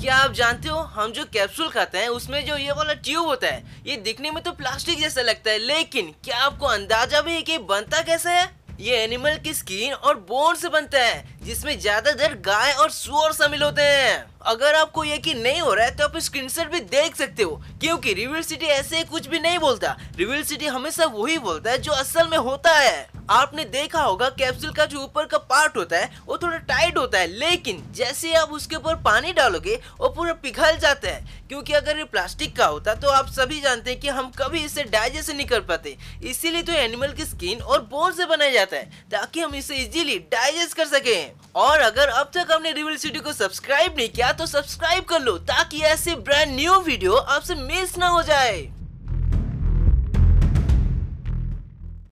क्या आप जानते हो, हम जो कैप्सूल खाते हैं, उसमें जो ये वाला ट्यूब होता है, ये दिखने में तो प्लास्टिक जैसा लगता है, लेकिन क्या आपको अंदाज़ा भी है कि बनता कैसा है? ये एनिमल की स्किन और बोन से बनता है, जिसमें ज़्यादातर गाय और सुअर शामिल होते हैं। अगर आपको यकीन नहीं हो रहा है तो आप स्क्रीन शॉट भी देख सकते हो, क्योंकि रिविल सिटी ऐसे कुछ भी नहीं बोलता। रिविल सिटी हमेशा वही बोलता है जो असल में होता है। आपने देखा होगा कैप्सूल का जो ऊपर का पार्ट होता है, वो थोड़ा टाइट होता है, लेकिन जैसे आप उसके ऊपर पानी डालोगे, वो पूरा पिघल जाता है। क्योंकि अगर ये प्लास्टिक का होता तो आप सभी जानते हैं कि हम कभी इसे डाइजेस्ट नहीं कर पाते। इसीलिए तो एनिमल की स्किन और बोन से बनाया जाता है, ताकि हम इसे इजीली डाइजेस्ट कर सके। और अगर अब तक हमने रिविल सिटी को सब्सक्राइब नहीं किया तो सब्सक्राइब कर लो, ताकि ऐसे ब्रांड न्यू वीडियो आपसे मिस ना हो जाए।